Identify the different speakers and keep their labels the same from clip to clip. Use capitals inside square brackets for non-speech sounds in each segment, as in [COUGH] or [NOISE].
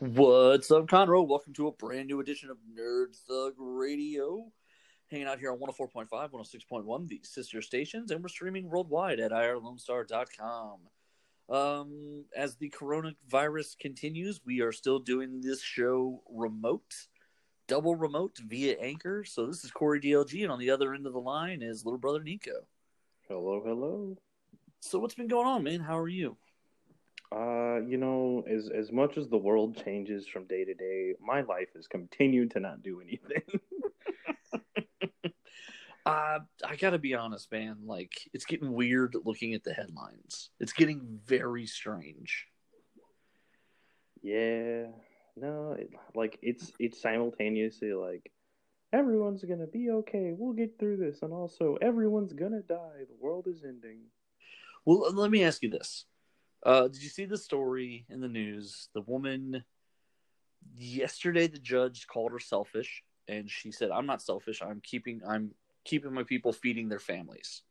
Speaker 1: What's up, Conroe? Welcome to a brand new edition of Nerd Thug Radio. Hanging out here on 104.5, 106.1, the sister stations, and we're streaming worldwide at irlonestar.com. Um, as the coronavirus continues, we are still doing this show remote, double remote via Anchor. So this is Corey DLG, and on the other end of the line is little brother Nico.
Speaker 2: Hello, hello.
Speaker 1: So what's been going on, man? How are you?
Speaker 2: Uh, you know, as as much as the world changes from day to day, my life has continued to not do anything. [LAUGHS]
Speaker 1: Uh, I gotta be honest, man. Like, it's getting weird looking at the headlines. It's getting very strange.
Speaker 2: yeah, no, it, like it's it's simultaneously like everyone's gonna be okay. We'll get through this, and also everyone's gonna die. The world is ending.
Speaker 1: Well, let me ask you this: uh, Did you see the story in the news? The woman yesterday, the judge called her selfish, and she said, "I'm not selfish. I'm keeping. I'm keeping my people feeding their families."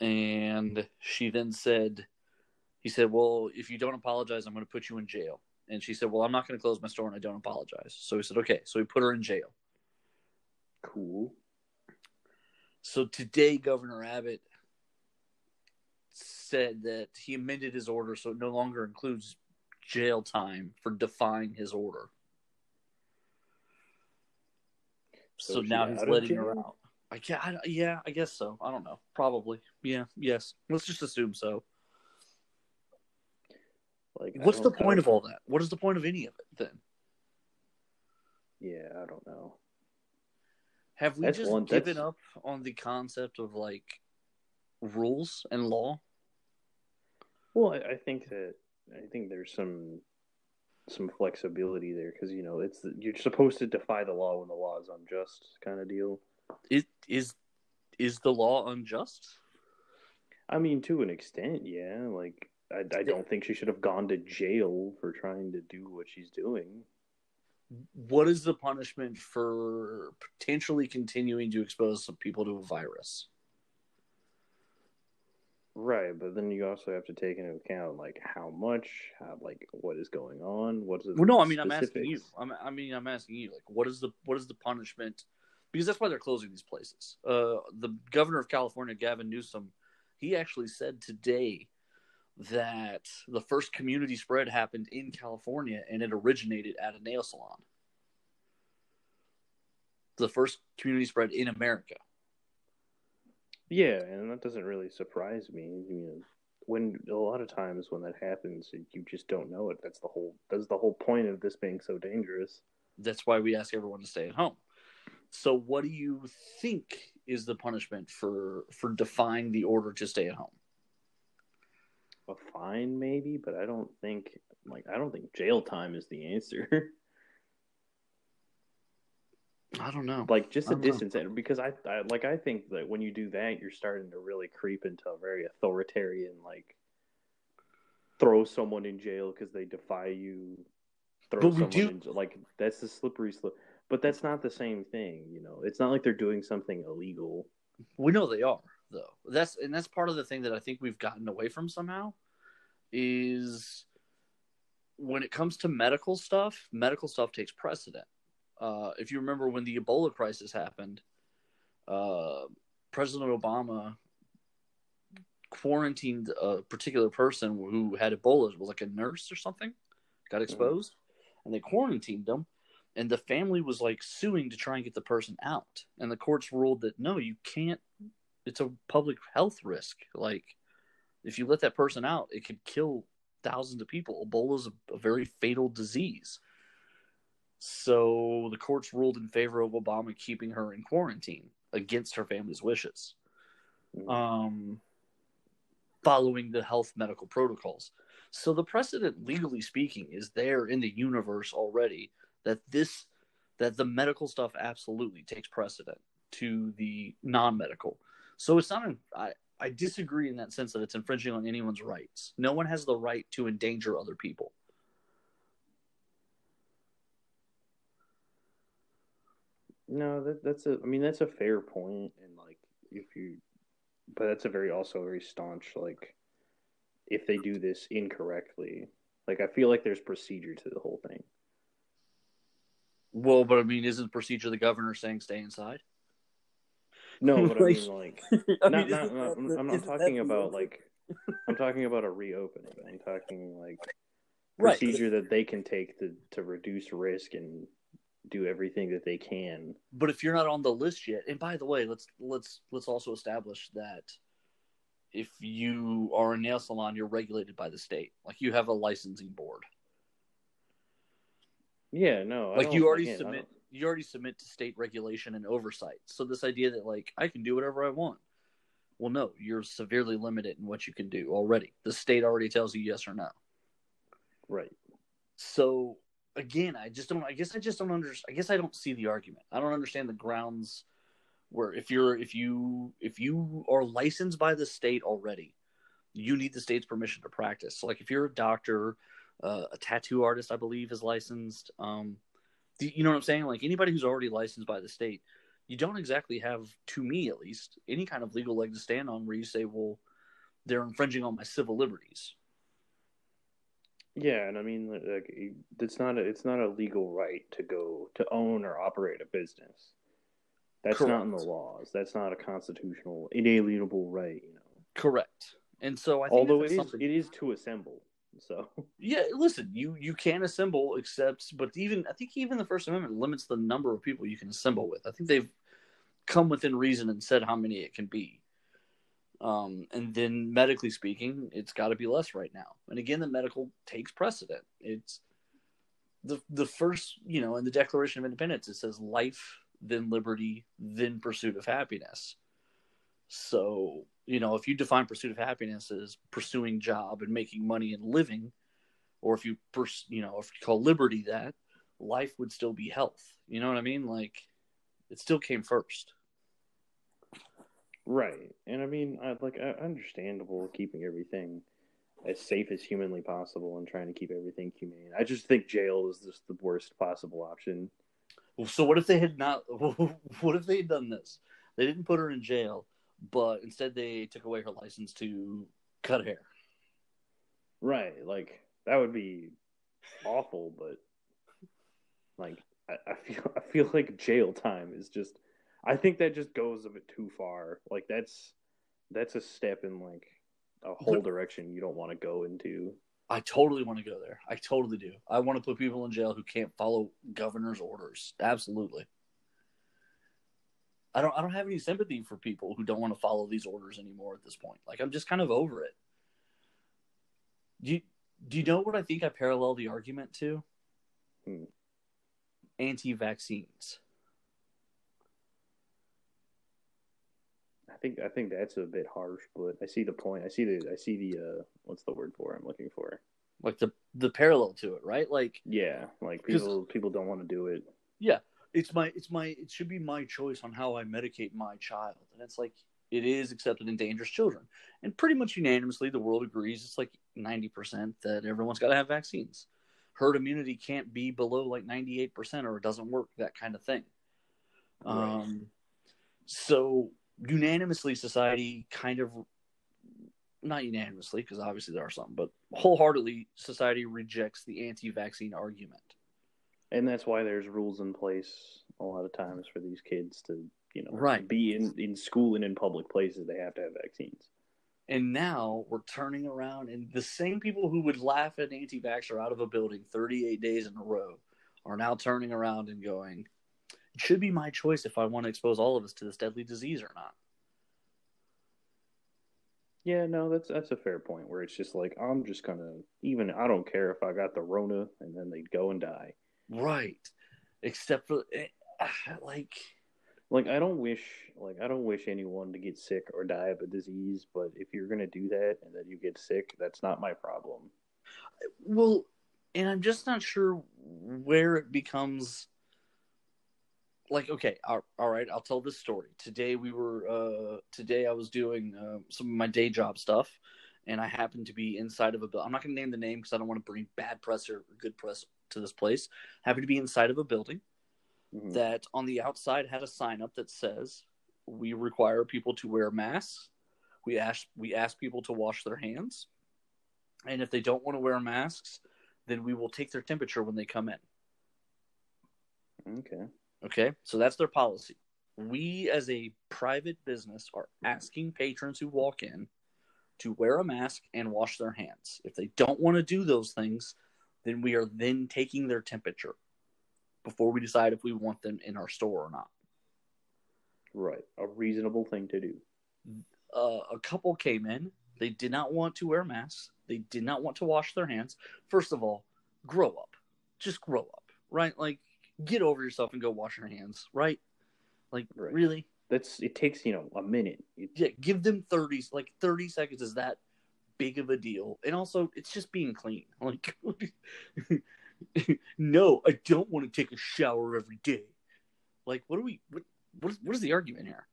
Speaker 1: And she then said, "He said, well, if you don't apologize, I'm going to put you in jail." And she said, "Well, I'm not going to close my store, and I don't apologize." So he said, "Okay." So he put her in jail.
Speaker 2: Cool.
Speaker 1: So today, Governor Abbott said that he amended his order so it no longer includes jail time for defying his order. So,
Speaker 2: So
Speaker 1: now he's letting her out. I can't, I, yeah, I guess so. I don't know. Probably. Yeah, yes. Let's just assume so.
Speaker 2: Like,
Speaker 1: What's the point of all that? What is the point of any of it then?
Speaker 2: Yeah, I don't know.
Speaker 1: Have we
Speaker 2: That's
Speaker 1: just
Speaker 2: one-
Speaker 1: given
Speaker 2: that's-
Speaker 1: up on the concept of like rules and law?
Speaker 2: Well, I, I think that I think there's some some flexibility there because you know it's the, you're supposed to defy the law when the law is unjust, kind of deal.
Speaker 1: Is is is the law unjust?
Speaker 2: I mean, to an extent, yeah. Like, I, I don't think she should have gone to jail for trying to do what she's doing.
Speaker 1: what is the punishment for potentially continuing to expose some people to a virus?
Speaker 2: Right, but then you also have to take into account like how much, how, like what is going on, what is the
Speaker 1: Well, no, I mean, I'm asking you. I'm, I mean, I'm asking you. Like, what is the what is the punishment? Because that's why they're closing these places. Uh, the governor of California, Gavin Newsom, he actually said today that the first community spread happened in California and it originated at a nail salon. The first community spread in America.
Speaker 2: Yeah, and that doesn't really surprise me. You know, when a lot of times when that happens, you just don't know it. That's the whole. That's the whole point of this being so dangerous.
Speaker 1: That's why we ask everyone to stay at home. So, what do you think is the punishment for for defying the order to stay at home?
Speaker 2: A fine, maybe, but I don't think like I don't think jail time is the answer. [LAUGHS]
Speaker 1: I don't know.
Speaker 2: like just a
Speaker 1: distance, know.
Speaker 2: because I, I like I think that when you do that, you're starting to really creep into a very authoritarian like throw someone in jail because they defy you. Throw
Speaker 1: But we
Speaker 2: someone
Speaker 1: do-
Speaker 2: in like that's the slippery slope. But that's not the same thing, you know. It's not like they're doing something illegal.
Speaker 1: We know they are though. That's and that's part of the thing that I think we've gotten away from somehow is when it comes to medical stuff, medical stuff takes precedent. Uh, if you remember when the Ebola crisis happened, uh, President Obama quarantined a particular person who had Ebola. It was like a nurse or something, got exposed, and they quarantined them. And the family was like suing to try and get the person out. And the courts ruled that no, you can't. It's a public health risk. Like, if you let that person out, it could kill thousands of people. Ebola is a, a very fatal disease. So the courts ruled in favor of Obama keeping her in quarantine against her family's wishes, um, following the health medical protocols. So the precedent, legally speaking, is there in the universe already that this that the medical stuff absolutely takes precedent to the non-medical. So it's not. An, I I disagree in that sense that it's infringing on anyone's rights. No one has the right to endanger other people.
Speaker 2: No, that that's a. I mean, that's a fair point, and like if you, but that's a very also very staunch like, if they do this incorrectly, Like I feel like there's procedure to the whole thing.
Speaker 1: Well, but I mean, isn't procedure the governor saying stay inside?
Speaker 2: No, but
Speaker 1: Like-
Speaker 2: I [LAUGHS] mean like [LAUGHS]
Speaker 1: I
Speaker 2: not,
Speaker 1: mean,
Speaker 2: not,
Speaker 1: isn't
Speaker 2: not-
Speaker 1: that
Speaker 2: I'm not talking about
Speaker 1: real-
Speaker 2: like I'm talking about a reopening. I'm talking like
Speaker 1: Right.
Speaker 2: procedure that they can take to to reduce risk and do everything that they can.
Speaker 1: But if you're not on the list yet, and by the way, let's let's let's also establish that if you are a nail salon, you're regulated by the state. Like you have a licensing board.
Speaker 2: Yeah, no, I
Speaker 1: Like you already submit you already submit to state regulation and oversight. So this idea that like I can do whatever I want. Well, no, you're severely limited in what you can do already. The state already tells you yes or no.
Speaker 2: Right.
Speaker 1: So again, I just don't. I guess I just don't understand. I guess I don't see the argument. I don't understand the grounds where if you're if you if you are licensed by the state already, you need the state's permission to practice. So like if you're a doctor, uh, a tattoo artist, I believe is licensed. Um, you know what I'm saying? Like anybody who's already licensed by the state, you don't exactly have, to me at least, any kind of legal leg to stand on where you say, well, they're infringing on my civil liberties.
Speaker 2: Yeah, and I mean, like, it's not a, it's not a legal right to go to own or operate a business. That's not in the laws. That's not a constitutional, inalienable right. You know,
Speaker 1: Correct. And so I think
Speaker 2: although it is
Speaker 1: something-
Speaker 2: it is to assemble. So [LAUGHS]
Speaker 1: Yeah, listen, you you can assemble, except but even I think even the First Amendment limits the number of people you can assemble with. I think they've come within reason and said how many it can be. Um, and then medically speaking, it's got to be less right now. And again, the medical takes precedent. It's the the first, you know, in the Declaration of Independence, it says life, then liberty, then pursuit of happiness. So, you know, if you define pursuit of happiness as pursuing job and making money and living, or if you, pers- you know, if you call liberty that, life would still be health. You know what I mean? Like, it still came first.
Speaker 2: Right, and I mean, I, like understandable keeping everything as safe as humanly possible and trying to keep everything humane. I just think jail is just the worst possible option.
Speaker 1: So what if they had not? [LAUGHS] What if they had done this? They didn't put her in jail, but instead they took away her license to cut hair.
Speaker 2: Right, like that would be awful, but like I, I feel [LAUGHS] I feel like jail time is just I think that just goes a bit too far. Like that's that's a step in like a whole direction you don't want to go into.
Speaker 1: I totally want to go there. I totally do. I want to put people in jail who can't follow governor's orders. Absolutely. I don't I don't have any sympathy for people who don't want to follow these orders anymore at this point. Like I'm just kind of over it. Do you do you know what I think I parallel the argument to?
Speaker 2: Hmm.
Speaker 1: Anti-vaccines.
Speaker 2: I think I think that's a bit harsh, but I see the point. I see the I see the uh what's the word for it I'm looking for.
Speaker 1: Like the the parallel to it, right? Like
Speaker 2: Yeah, like people people don't want to do it.
Speaker 1: Yeah, it's my it's my it should be my choice on how I medicate my child. And it's like it is accepted in dangerous children. And pretty much unanimously the world agrees it's like 90% that everyone's got to have vaccines. Herd immunity can't be below like 98% or it doesn't work that kind of thing.
Speaker 2: Right.
Speaker 1: Um so unanimously society kind of not unanimously because obviously there are some but wholeheartedly society rejects the anti-vaccine argument.
Speaker 2: And that's why there's rules in place a lot of times for these kids to, you know,
Speaker 1: Right.
Speaker 2: be in, in school and in public places. They have to have vaccines.
Speaker 1: And now we're turning around, and the same people who would laugh at an anti vaxxer out of a building 38 days in a row are now turning around and going, It should be my choice if I want to expose all of us to this deadly disease or not.
Speaker 2: Yeah, no, that's that's a fair point. Where it's just like I'm just gonna even I don't care if I got the Rona, and then they'd go and die.
Speaker 1: Right. Except for, eh, ah, like,
Speaker 2: Like I don't wish like I don't wish anyone to get sick or die of a disease, but if you're gonna do that and then you get sick, that's not my problem.
Speaker 1: well, and I'm just not sure where it becomes like okay all, all right i'll tell this story today we were uh today i was doing uh, some of my day job stuff and i happened to be inside of a building i'm not going to name the name because i don't want to bring bad press or good press to this place happened to be inside of a building
Speaker 2: Mhm.
Speaker 1: that on the outside had a sign up that says we require people to wear masks we ask we ask people to wash their hands and if they don't want to wear masks then we will take their temperature when they come in.
Speaker 2: Okay.
Speaker 1: Okay, so that's their policy. We, as a private business, are asking patrons who walk in to wear a mask and wash their hands. If they don't want to do those things, then we are then taking their temperature before we decide if we want them in our store or not.
Speaker 2: Right. A reasonable thing to do.
Speaker 1: Uh, a couple came in. They did not want to wear masks. They did not want to wash their hands. First of all, grow up. Just grow up, right? Like, get over yourself and go wash your hands, right? Like,
Speaker 2: Right.
Speaker 1: really?
Speaker 2: That's it takes, you know, a minute. It,
Speaker 1: Yeah, give them 30, like 30 seconds is that big of a deal. And also, it's just being clean. [LAUGHS] Like, [LAUGHS] no, I don't want to take a shower every day. Like, what are we, what, what is, what is the argument here?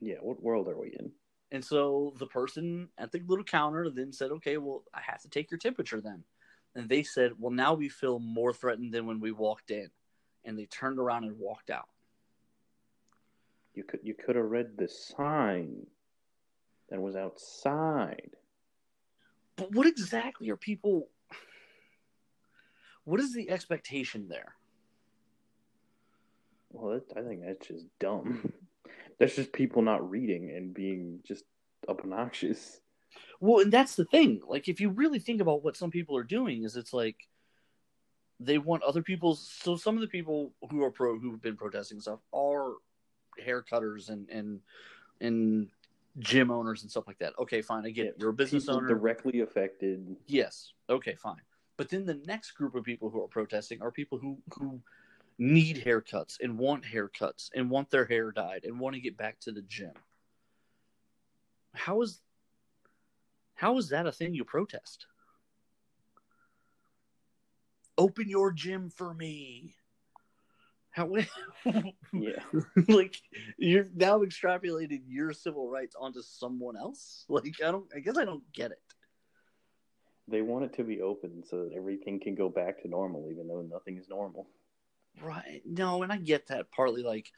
Speaker 2: yeah, what world are we in?
Speaker 1: And so the person at the little counter then said, okay, well, I have to take your temperature then. And they said, well, now we feel more threatened than when we walked in. And they turned around and walked out.
Speaker 2: You could you could have read the sign that was outside.
Speaker 1: But what exactly are people, what is the expectation there?
Speaker 2: Well, that, I think that's just dumb. [LAUGHS] That's just people not reading and being just obnoxious.
Speaker 1: Well, and that's the thing. Like, if you really think about what some people are doing, is it's like they want other people. So some of the people who are pro who've been protesting stuff are hair cutters and and and gym owners and stuff like that. Okay, fine, I get it. You're a business owner.
Speaker 2: directly affected.
Speaker 1: Yes. Okay, fine. But then the next group of people who are protesting are people who who need haircuts and want haircuts and want their hair dyed and want to get back to the gym. How is how is that a thing you protest? Open your gym for me. How [LAUGHS]
Speaker 2: Yeah.
Speaker 1: like you're now extrapolating your civil rights onto someone else? Like I don't I guess I don't get it.
Speaker 2: They want it to be open so that everything can go back to normal, even though nothing is normal.
Speaker 1: Right. No, and I get that partly like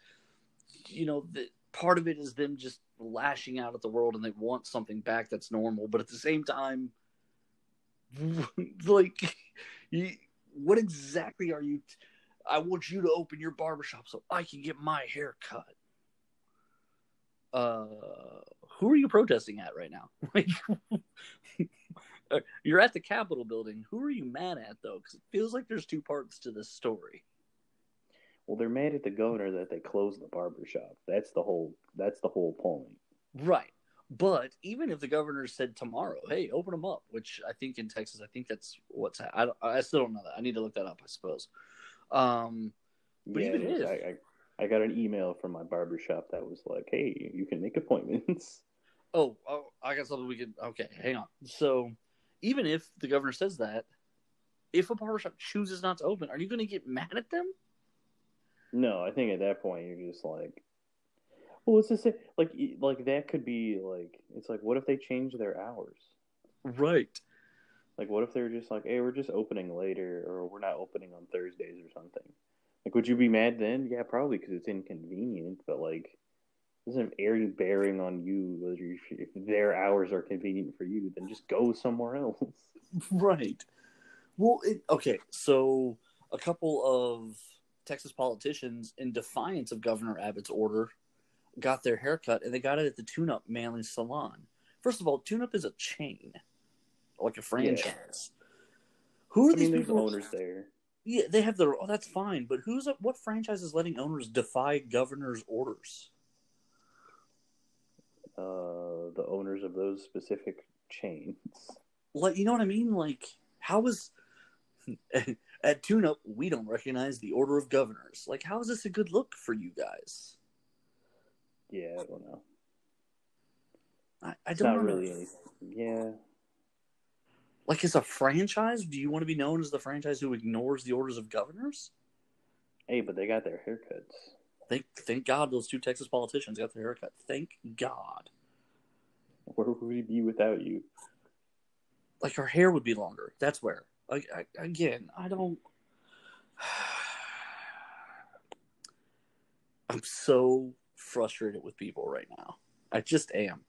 Speaker 1: you know, the part of it is them just lashing out at the world and they want something back that's normal, but at the same time [LAUGHS] like you, what exactly are you t- I want you to open your barbershop so I can get my hair cut. Uh who are you protesting at right now? [LAUGHS] Like you're at the Capitol building. Who are you mad at though? Because it feels like there's two parts to this story.
Speaker 2: Well, they're mad at the governor that they closed the barber shop. That's the whole. That's the whole point.
Speaker 1: Right. But even if the governor said tomorrow, "Hey, open them up," which I think in Texas, I think that's what's I, I still don't know that. I need to look that up. I suppose. Um, But even
Speaker 2: it is.
Speaker 1: if-
Speaker 2: I, I I got an email from my barber shop that was like, "Hey, you can make appointments." [LAUGHS]
Speaker 1: oh, oh, I got something we can. Okay, hang on. So, even if the governor says that, if a barbershop chooses not to open, are you going to get mad at them?
Speaker 2: No, I think at that point you're just like, well, it's just like like that could be like it's like what if they change their hours?
Speaker 1: Right.
Speaker 2: Like what if they're just like, hey, we're just opening later, or we're not opening on Thursdays or something? Like, would you be mad then? Yeah, probably because it's inconvenient, but like, doesn't have any bearing on you whether you, if their hours are convenient for you. Then just go somewhere else. [LAUGHS]
Speaker 1: Right. Well, it, okay. So a couple of Texas politicians, in defiance of Governor Abbott's order, got their haircut, and they got it at the Tune Up Manly Salon. First of all, Tune Up is a chain, like a franchise. Who are
Speaker 2: I
Speaker 1: these
Speaker 2: mean,
Speaker 1: people?
Speaker 2: owners there.
Speaker 1: Yeah, they have their. Oh, that's fine. But who's what franchise is letting owners defy governor's orders?
Speaker 2: Uh, the owners of those specific chains.
Speaker 1: Like, you know what I mean? Like, how is [LAUGHS] at Tune Up we don't recognize the order of governors? Like, how is this a good look for you guys?
Speaker 2: Yeah, I don't know.
Speaker 1: I, I
Speaker 2: It's
Speaker 1: don't
Speaker 2: not really anything. Yeah.
Speaker 1: Like, as a franchise, do you want to be known as the franchise who ignores the orders of governors?
Speaker 2: Hey, but they got their haircuts.
Speaker 1: Thank, thank God those two Texas politicians got their haircut. Thank God.
Speaker 2: Where would we be without you?
Speaker 1: Like, her hair would be longer. That's where. Like, I, again, I don't. [SIGHS] I'm so frustrated with people right now. I just am.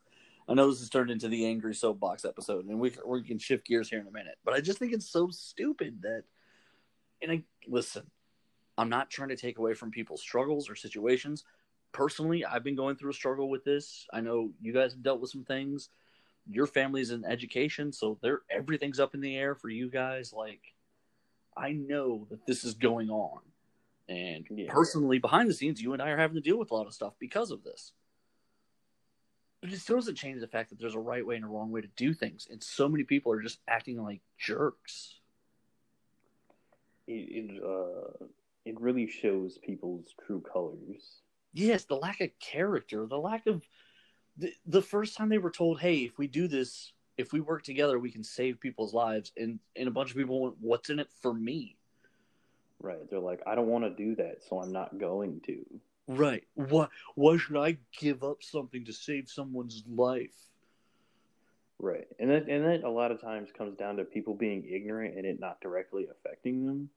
Speaker 1: I know this has turned into the angry soapbox episode, and we we can shift gears here in a minute. But I just think it's so stupid that, and I listen, I'm not trying to take away from people's struggles or situations. Personally, I've been going through a struggle with this. I know you guys have dealt with some things. Your family's in education, so there everything's up in the air for you guys. Like, I know that this is going on, and
Speaker 2: Yeah.
Speaker 1: personally, behind the scenes, you and I are having to deal with a lot of stuff because of this. But it still doesn't change the fact that there's a right way and a wrong way to do things, and so many people are just acting like jerks.
Speaker 2: It it, uh, it really shows people's true colors.
Speaker 1: Yes, the lack of character, the lack of the, the first time they were told, "Hey, if we do this, if we work together, we can save people's lives," and and a bunch of people went, "What's in it for me?"
Speaker 2: Right? They're like, I don't want to do that, so I'm not going to.
Speaker 1: Right? What? Why should I give up something to save someone's life?
Speaker 2: Right, and that and that a lot of times comes down to people being ignorant and it not directly affecting them.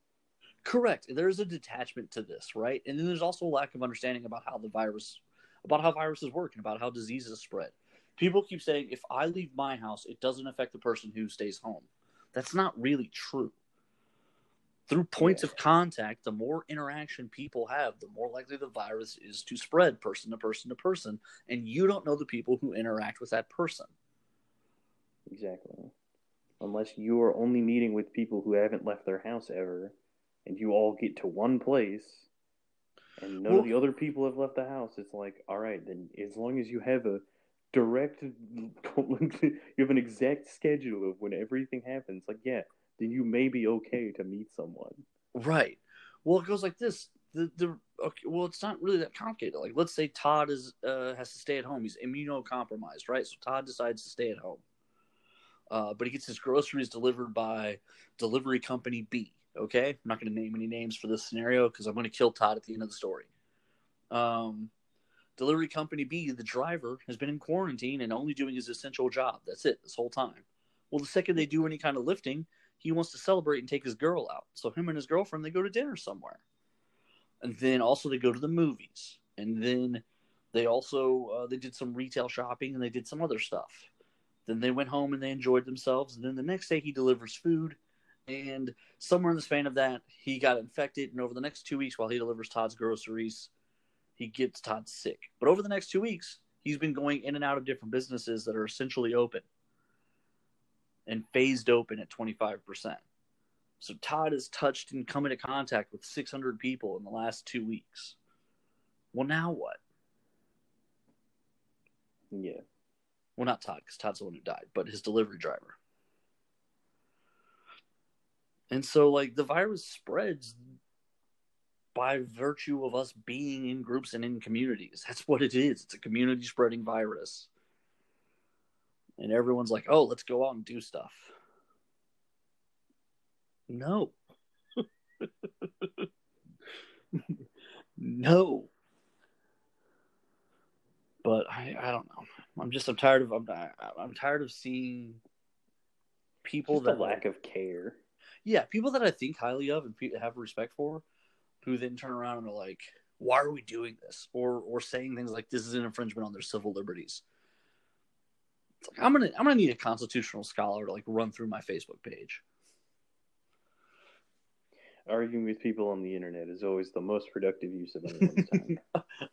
Speaker 1: Correct. There's a detachment to this, right? And then there's also a lack of understanding about how the virus, about how viruses work and about how diseases spread. People keep saying, if I leave my house, it doesn't affect the person who stays home. That's not really true. Through points of contact, the more interaction people have, the more likely the virus is to spread person to person to person. And you don't know the people who interact with that person.
Speaker 2: Exactly. Unless you are only meeting with people who haven't left their house ever, and you all get to one place, and none
Speaker 1: Well-
Speaker 2: of the other people have left the house, it's like, all right, then as long as you have a direct, [LAUGHS] you have an exact schedule of when everything happens, like, yeah, then you may be okay to meet someone.
Speaker 1: Right. Well, it goes like this. The the okay, well, it's not really that complicated. Like, let's say Todd is uh, has to stay at home. He's immunocompromised, right? So Todd decides to stay at home, uh, but he gets his groceries delivered by delivery company B. Okay, I'm not going to name any names for this scenario because I'm going to kill Todd at the end of the story. Um, delivery company B, the driver has been in quarantine and only doing his essential job. That's it this whole time. Well, the second they do any kind of lifting, he wants to celebrate and take his girl out. So him and his girlfriend they go to dinner somewhere, and then also they go to the movies, and then they also uh, they did some retail shopping and they did some other stuff. Then they went home and they enjoyed themselves. And then the next day he delivers food, and somewhere in the span of that he got infected. And over the next two weeks, while he delivers Todd's groceries, he gets Todd sick. But over the next two weeks, he's been going in and out of different businesses that are essentially open and phased open at 25%. So Todd has touched and come into contact with 600 people in the last two weeks. Well, now what?
Speaker 2: Yeah.
Speaker 1: Well, not Todd, because Todd's the one who died, but his delivery driver. And so, like, the virus spreads by virtue of us being in groups and in communities. That's what it is. It's a community spreading virus. And everyone's like, oh, let's go out and do stuff. No. [LAUGHS] no. But I, I don't know. I'm just I'm tired of I'm I'm tired of seeing people
Speaker 2: Just
Speaker 1: that
Speaker 2: lack of care.
Speaker 1: yeah people that I think highly of and have respect for, who then turn around and are like, "Why are we doing this?" or or saying things like, "This is an infringement on their civil liberties." Like I'm gonna I'm gonna need a constitutional scholar to like run through my Facebook page.
Speaker 2: Arguing with people on the internet is always the most productive use of anyone's [LAUGHS] time.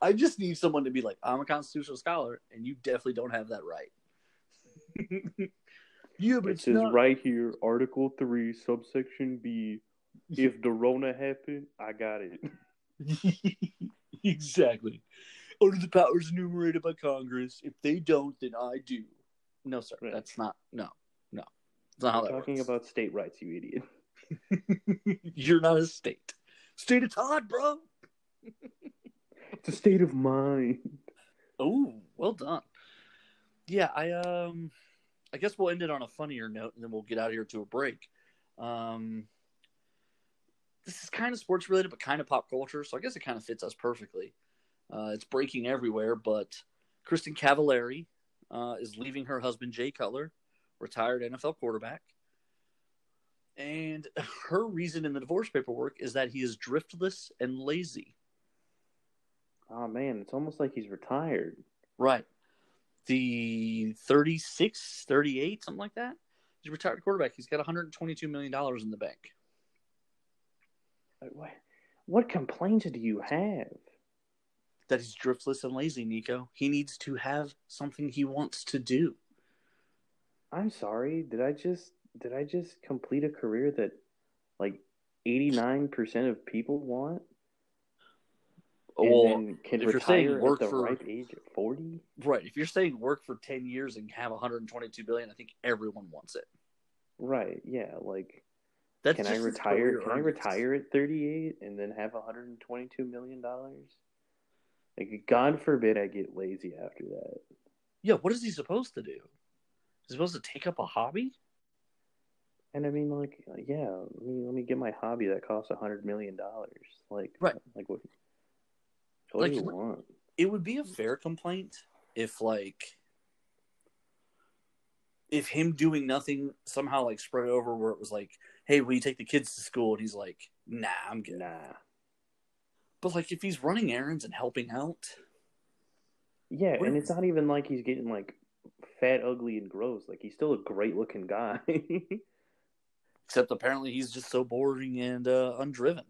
Speaker 1: I just need someone to be like, "I'm a constitutional scholar, and you definitely don't have that right." [LAUGHS] yeah, but
Speaker 2: It
Speaker 1: it's
Speaker 2: says
Speaker 1: not
Speaker 2: right here, Article 3, subsection B. [LAUGHS] If the Rona happened, I got it.
Speaker 1: exactly. Under the powers enumerated by Congress, if they don't, then I do. No, sir.
Speaker 2: Right.
Speaker 1: That's not. No, no. That's not how that
Speaker 2: talking
Speaker 1: works.
Speaker 2: about state rights, you idiot. [LAUGHS]
Speaker 1: You're not a state. State of Todd, bro.
Speaker 2: It's a state of mind.
Speaker 1: Oh, well done. Yeah, I um, I guess we'll end it on a funnier note, and then we'll get out of here to a break. Um, this is kind of sports related, but kind of pop culture, so I guess it kind of fits us perfectly. Uh, it's breaking everywhere, but Kristin Cavallari uh, is leaving her husband Jay Cutler, retired NFL quarterback, and her reason in the divorce paperwork is that he is driftless and lazy.
Speaker 2: Oh man, it's almost like he's retired.
Speaker 1: Right. the 36, 38, something like that. He's a retired quarterback. He's got 122 million dollars in the bank.
Speaker 2: What, what complaints do you have?
Speaker 1: That he's driftless and lazy, Nico. He needs to have something he wants to do.
Speaker 2: I'm sorry. Did I just did I just complete a career that like 89% of people want?
Speaker 1: Well, if you're
Speaker 2: retire
Speaker 1: saying
Speaker 2: at
Speaker 1: work
Speaker 2: the
Speaker 1: for-
Speaker 2: ripe age of 40?
Speaker 1: right. If you're saying work for 10 years and have 122 billion, I think everyone wants it.
Speaker 2: Right. Yeah, like
Speaker 1: That's
Speaker 2: can I retire can I retire at 38 and then have 122 million dollars? Like god forbid I get lazy after that.
Speaker 1: Yeah, what is he supposed to do? He's supposed to take up a hobby?
Speaker 2: And I mean, like, yeah, let me, let me get my hobby that costs a hundred million dollars. Like,
Speaker 1: Right.
Speaker 2: Like what? What
Speaker 1: Like,
Speaker 2: do you want?
Speaker 1: it would be a fair complaint if like if him doing nothing somehow like spread over where it was like hey will you take the kids to school and he's like nah i'm good
Speaker 2: Nah.
Speaker 1: But like if he's running errands and helping out
Speaker 2: Yeah, and it's not even like he's getting like fat, ugly, and gross. Like he's still a great looking guy. [LAUGHS]
Speaker 1: except apparently he's just so boring and uh, undriven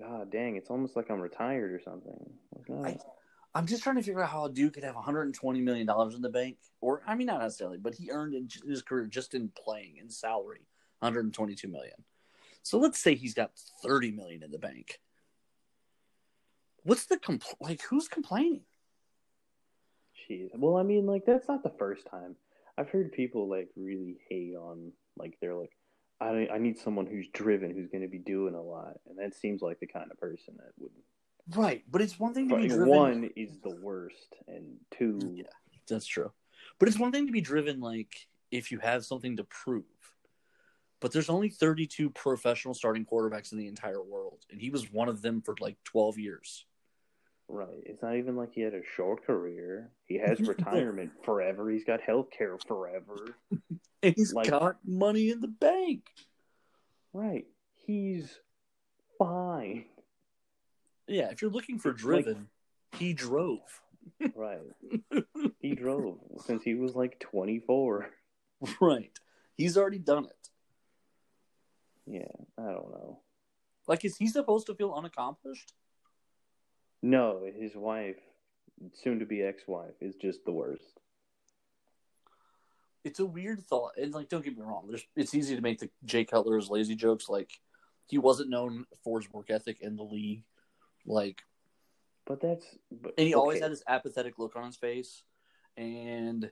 Speaker 2: God dang, it's almost like I'm retired or something. Like.
Speaker 1: I- i'm just trying to figure out how a dude could have 120 million dollars in the bank or i mean not necessarily but he earned in j- his career just in playing in salary 122 million so let's say he's got 30 million in the bank what's the compl- like who's complaining
Speaker 2: Jeez. Well, I mean, like that's not the first time. I've heard people like really hate on like they're like, I I need someone who's driven, who's going to be doing a lot, and that seems like the kind of person that would.
Speaker 1: right but it's one thing to be driven
Speaker 2: one is the worst, and two,
Speaker 1: Yeah. that's true but it's one thing to be driven like if you have something to prove but there's only 32 professional starting quarterbacks in the entire world and he was one of them for like 12 years
Speaker 2: right. It's not even like he had a short career. He has [LAUGHS] retirement forever. He's got health care forever. [LAUGHS]
Speaker 1: and he's
Speaker 2: Like-
Speaker 1: got money in the bank
Speaker 2: Right. He's fine.
Speaker 1: yeah if you're looking for driven he drove
Speaker 2: Right. [LAUGHS] he drove since he was like 24.
Speaker 1: right he's already done it
Speaker 2: Yeah, I don't know.
Speaker 1: like is he supposed to feel unaccomplished
Speaker 2: No, his wife, soon to be ex wife, is just the worst.
Speaker 1: it's a weird thought and like don't get me wrong there's it's easy to make the jay cutler's lazy jokes like he wasn't known for his work ethic in the league like
Speaker 2: But that's. But,
Speaker 1: and he always had this apathetic look on his face and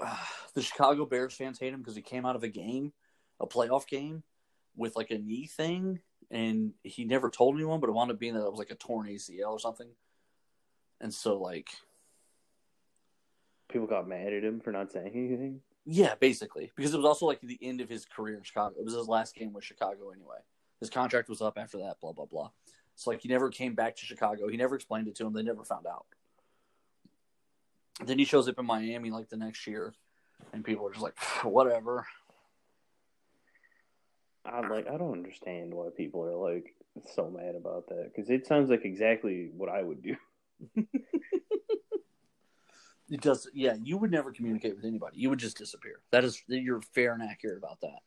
Speaker 1: uh, [SIGHS] the chicago bears fans hate him because he came out of a game a playoff game with like a knee thing and he never told anyone but it wound up being that it was like a torn acl or something and so like
Speaker 2: People got mad at him for not saying anything.
Speaker 1: Yeah, basically, because it was also like the end of his career in Chicago. It was his last game with Chicago anyway. His contract was up after that. Blah blah blah. So like he never came back to Chicago. He never explained it to him. They never found out. Then he shows up in Miami like the next year, and people are just like, [SIGHS] whatever.
Speaker 2: I like. I don't understand why people are like so mad about that because it sounds like exactly what I would do.
Speaker 1: It does. Yeah, you would never communicate with anybody. You would just disappear. That is, you're fair and accurate about that.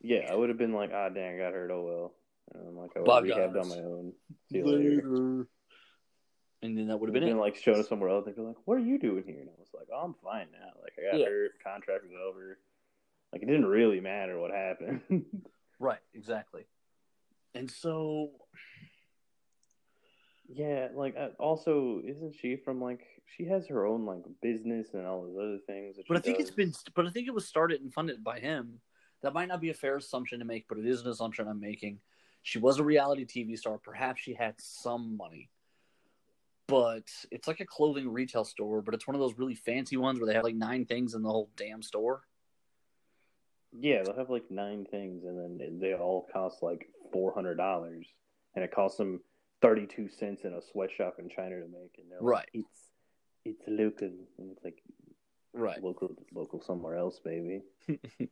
Speaker 2: Yeah, I would have been like, ah, dang, I got hurt. Oh well. And I'm like, I would have rehabbed on my own. See you later.
Speaker 1: And then that would have been
Speaker 2: been
Speaker 1: it.
Speaker 2: like showing us somewhere else. They'd be like, "What are you doing here?" And I was like, "Oh, I'm fine now. Like I got
Speaker 1: Yeah.
Speaker 2: hurt. Contract was over. Like it didn't really matter what happened." [LAUGHS]
Speaker 1: Right. Exactly. And so
Speaker 2: yeah, like uh, also, isn't she from like she has her own like business and all those other things?
Speaker 1: But I think it's
Speaker 2: does.
Speaker 1: been, but I think it was started and funded by him. That might not be a fair assumption to make, but it is an assumption I'm making. She was a reality TV star. Perhaps she had some money, but it's like a clothing retail store. But it's one of those really fancy ones where they have like nine things in the whole damn store.
Speaker 2: Yeah, they'll have like nine things, and then they all cost like four hundred dollars, and it costs them thirty two cents in a sweatshop in China to make. And they're like,
Speaker 1: Right.
Speaker 2: it's it's local, and it's like
Speaker 1: Right.
Speaker 2: local, local somewhere else, maybe. [LAUGHS]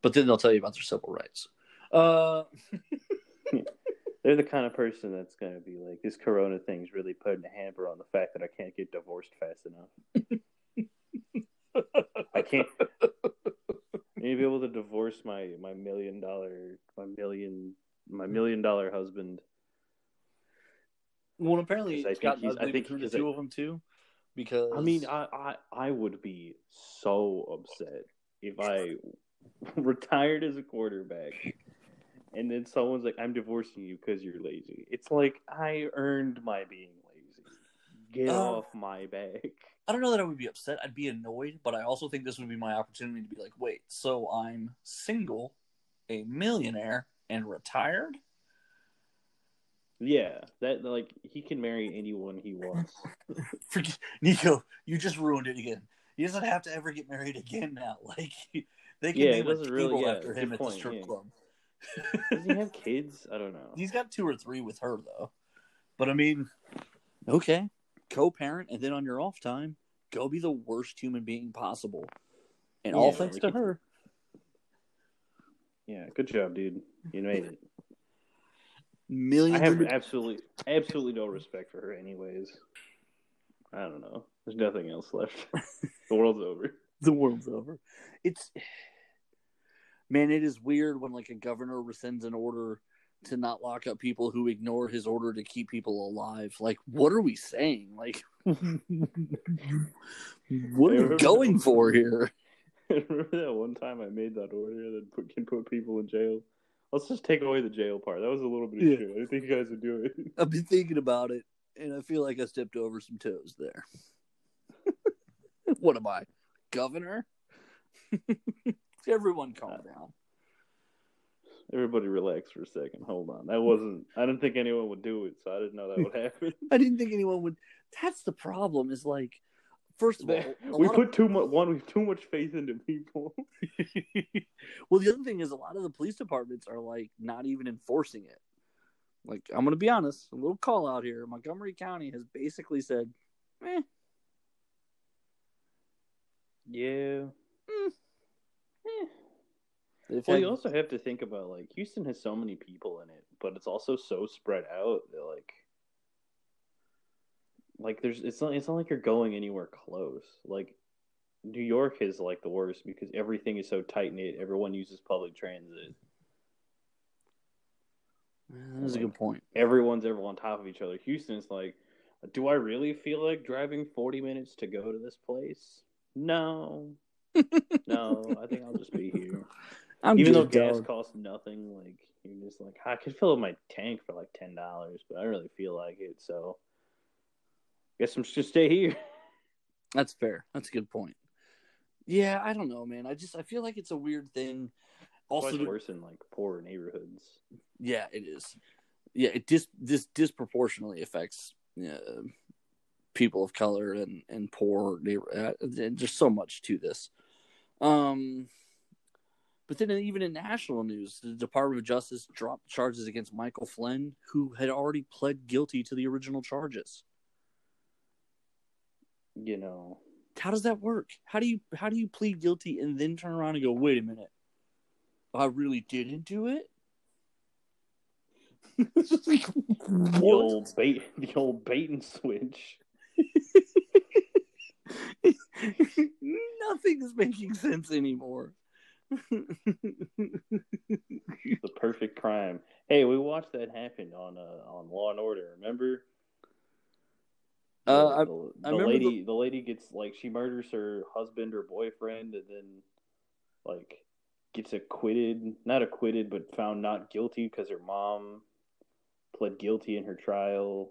Speaker 1: But then they'll tell you about their civil rights. Uh, [LAUGHS] [LAUGHS]
Speaker 2: They're the kind of person that's going to be like, this Corona thing's really putting a hamper on the fact that I can't get divorced fast enough. I can't. Be able to divorce my my million dollar my million my million dollar husband.
Speaker 1: Well, apparently,
Speaker 2: I think he's- I think
Speaker 1: the
Speaker 2: he's
Speaker 1: two of them too. Because
Speaker 2: I mean, I, I I would be so upset if I [LAUGHS] retired as a quarterback, and then someone's like, "I'm divorcing you because you're lazy." It's like I earned my being lazy. Get
Speaker 1: Uh,
Speaker 2: off my back.
Speaker 1: I don't know that I would be upset. I'd be annoyed, but I also think this would be my opportunity to be like, wait, so I'm single, a millionaire, and retired?
Speaker 2: Yeah, that like he can marry anyone he wants. [LAUGHS]
Speaker 1: Nico, you just ruined it again. He doesn't have to ever get married again now. [LAUGHS] Like they can
Speaker 2: Yeah,
Speaker 1: name a
Speaker 2: really-
Speaker 1: table
Speaker 2: yeah,
Speaker 1: after him at the strip
Speaker 2: yeah.
Speaker 1: club.
Speaker 2: Does he have [LAUGHS] kids? I don't know.
Speaker 1: He's got two or three with her though. But I mean, okay, co-parent, and then on your off time, go be the worst human being possible, and all thanks to her.
Speaker 2: Yeah, good job, dude. You made it. Million.
Speaker 1: I
Speaker 2: have absolutely, absolutely no respect for her, anyways. I don't know. There's nothing else left. [LAUGHS] the world's over.
Speaker 1: the world's over. It's man, it is weird when like a governor rescinds an order to not lock up people who ignore his order to keep people alive. Like, what are we saying? Like, [LAUGHS] what are we going for here? [LAUGHS]
Speaker 2: Remember that one time I made that order that put, can put people in jail? Let's just take away the jail part. That was a little bit of
Speaker 1: Yeah.
Speaker 2: shit. I didn't think you guys would do it. [LAUGHS]
Speaker 1: I've been thinking about it, and I feel like I stepped over some toes there. what am I, governor? Everyone, calm uh, down.
Speaker 2: Everybody relax for a second. Hold on. That wasn't. I didn't think anyone would do it, so I didn't know that would happen. [LAUGHS]
Speaker 1: I didn't think anyone would. That's the problem. Is like, first of all,
Speaker 2: we put too much. One, we have too much faith into people. [LAUGHS]
Speaker 1: well, the other thing is a lot of the police departments are like not even enforcing it. Like, I'm going to be honest, a little call out here. Montgomery County has basically said, "Eh,
Speaker 2: Yeah.
Speaker 1: Mm.
Speaker 2: Eh.
Speaker 1: They've
Speaker 2: Well,
Speaker 1: had-
Speaker 2: you also have to think about like Houston has so many people in it, but it's also so spread out that like, like there's it's not it's not like you're going anywhere close. Like New York is like the worst because everything is so tight knit. Everyone uses public transit.
Speaker 1: that's a good point.
Speaker 2: Everyone's ever on top of each other. Houston's like, do I really feel like driving forty minutes to go to this place? No, [LAUGHS] no. I think I'll just be here.
Speaker 1: I'm
Speaker 2: Even though gas
Speaker 1: dog.
Speaker 2: costs nothing, like you're just like I could fill up my tank for like ten dollars, but I don't really feel like it, so I guess I'm just gonna stay here. [LAUGHS]
Speaker 1: That's fair. That's a good point. Yeah, I don't know, man. I just I feel like it's a weird thing. Also, to-
Speaker 2: worse in like poorer neighborhoods.
Speaker 1: Yeah, it is. Yeah, it dis this disproportionately affects uh, people of color and and poor neighbor. Uh, there's so much to this. Um, but then even in national news, the Department of Justice dropped charges against Michael Flynn, who had already pled guilty to the original charges.
Speaker 2: You know,
Speaker 1: How does that work? How do you how do you plead guilty and then turn around and go, wait a minute, I really didn't do it? [LAUGHS]
Speaker 2: the old bait, the old bait and switch. [LAUGHS]
Speaker 1: Nothing is making sense anymore. [LAUGHS]
Speaker 2: the perfect crime. Hey, we watched that happen on uh, on Law and Order. Remember?
Speaker 1: Uh, I-
Speaker 2: the,
Speaker 1: I
Speaker 2: the lady, the... lady gets like she murders her husband or boyfriend, and then like gets acquitted, not acquitted, but found not guilty because her mom pled guilty in her trial,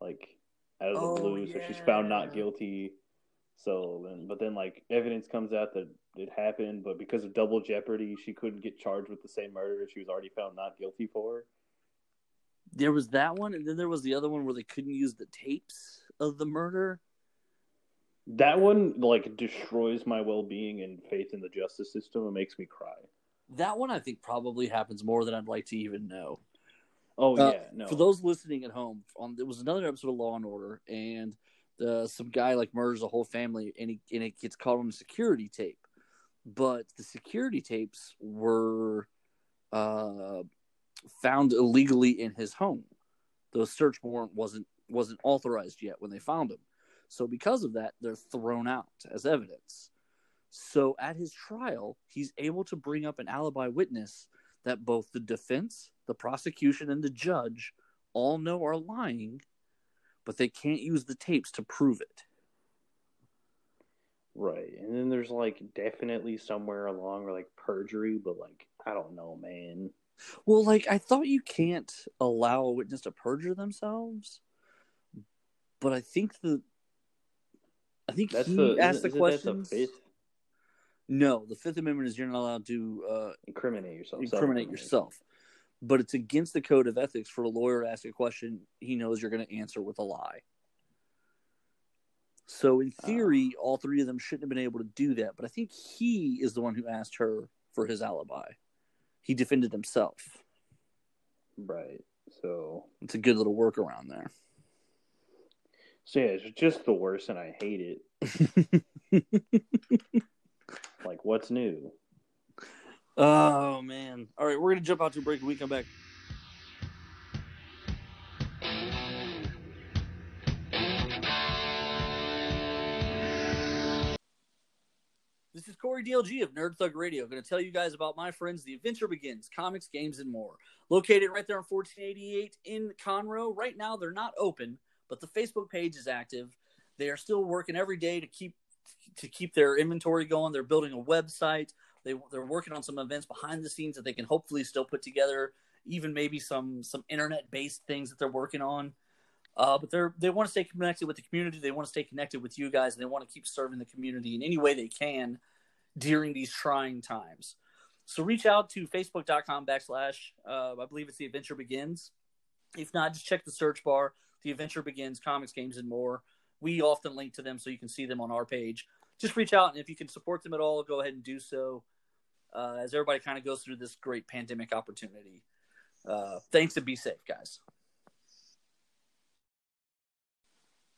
Speaker 2: like out of the
Speaker 1: Oh,
Speaker 2: blue. So she's found not guilty. So then, but then like evidence comes out that it happened, but because of double jeopardy, she couldn't get charged with the same murder she was already found not guilty for.
Speaker 1: there was that one, and then there was the other one where they couldn't use the tapes of the murder.
Speaker 2: That one like destroys my well being and faith in the justice system. It makes me cry.
Speaker 1: That one I think probably happens more than I'd like to even know.
Speaker 2: Oh
Speaker 1: Uh,
Speaker 2: yeah, no.
Speaker 1: For those listening at home, on there was another episode of Law and Order, and uh, some guy like murders a whole family, and he and it gets caught on a security tape. But the security tapes were uh, found illegally in his home. The search warrant wasn't wasn't authorized yet when they found him. So because of that, they're thrown out as evidence. So at his trial, he's able to bring up an alibi witness that both the defense, the prosecution, and the judge all know are lying, but they can't use the tapes to prove it.
Speaker 2: Right. And then there's like definitely somewhere along like perjury, but like I don't know, man.
Speaker 1: Well, like I thought you can't allow a witness to perjure themselves, but I think the I think
Speaker 2: That's
Speaker 1: he
Speaker 2: the
Speaker 1: asked the
Speaker 2: isn't
Speaker 1: questions.
Speaker 2: The fifth?
Speaker 1: No, the Fifth Amendment is you're not allowed to uh,
Speaker 2: Incriminate yourself. self-incriminate.
Speaker 1: yourself, but it's against the code of ethics for a lawyer to ask a question he knows you're going to answer with a lie. So, in
Speaker 2: Ah.
Speaker 1: theory, all three of them shouldn't have been able to do that. But I think he is the one who asked her for his alibi. He defended himself.
Speaker 2: Right. So
Speaker 1: It's a good little workaround there.
Speaker 2: so yeah, it's just the worst and I hate it. [LAUGHS] Like what's new?
Speaker 1: Oh man! All right, we're gonna jump out to a break and we come back. Corey DLG of Nerd Thug Radio. Going to tell you guys about my friends, The Adventure Begins, comics, games, and more. Located right there on 1488 in Conroe. Right now, they're not open, but the Facebook page is active. They are still working every day to keep to keep their inventory going. They're building a website. They they're working on some events behind the scenes that they can hopefully still put together. Even maybe some some internet based things that they're working on. Uh, but they're they want to stay connected with the community. They want to stay connected with you guys, and they want to keep serving the community in any way they can during these trying times. So reach out to facebook.com backslash uh, I believe it's the adventure begins. If not, just check the search bar. The adventure begins, comics, games, and more. We often link to them so you can see them on our page. Just reach out, and if you can support them at all, go ahead and do so. Uh, as everybody kind of goes through this great pandemic opportunity. Uh, thanks and be safe, guys.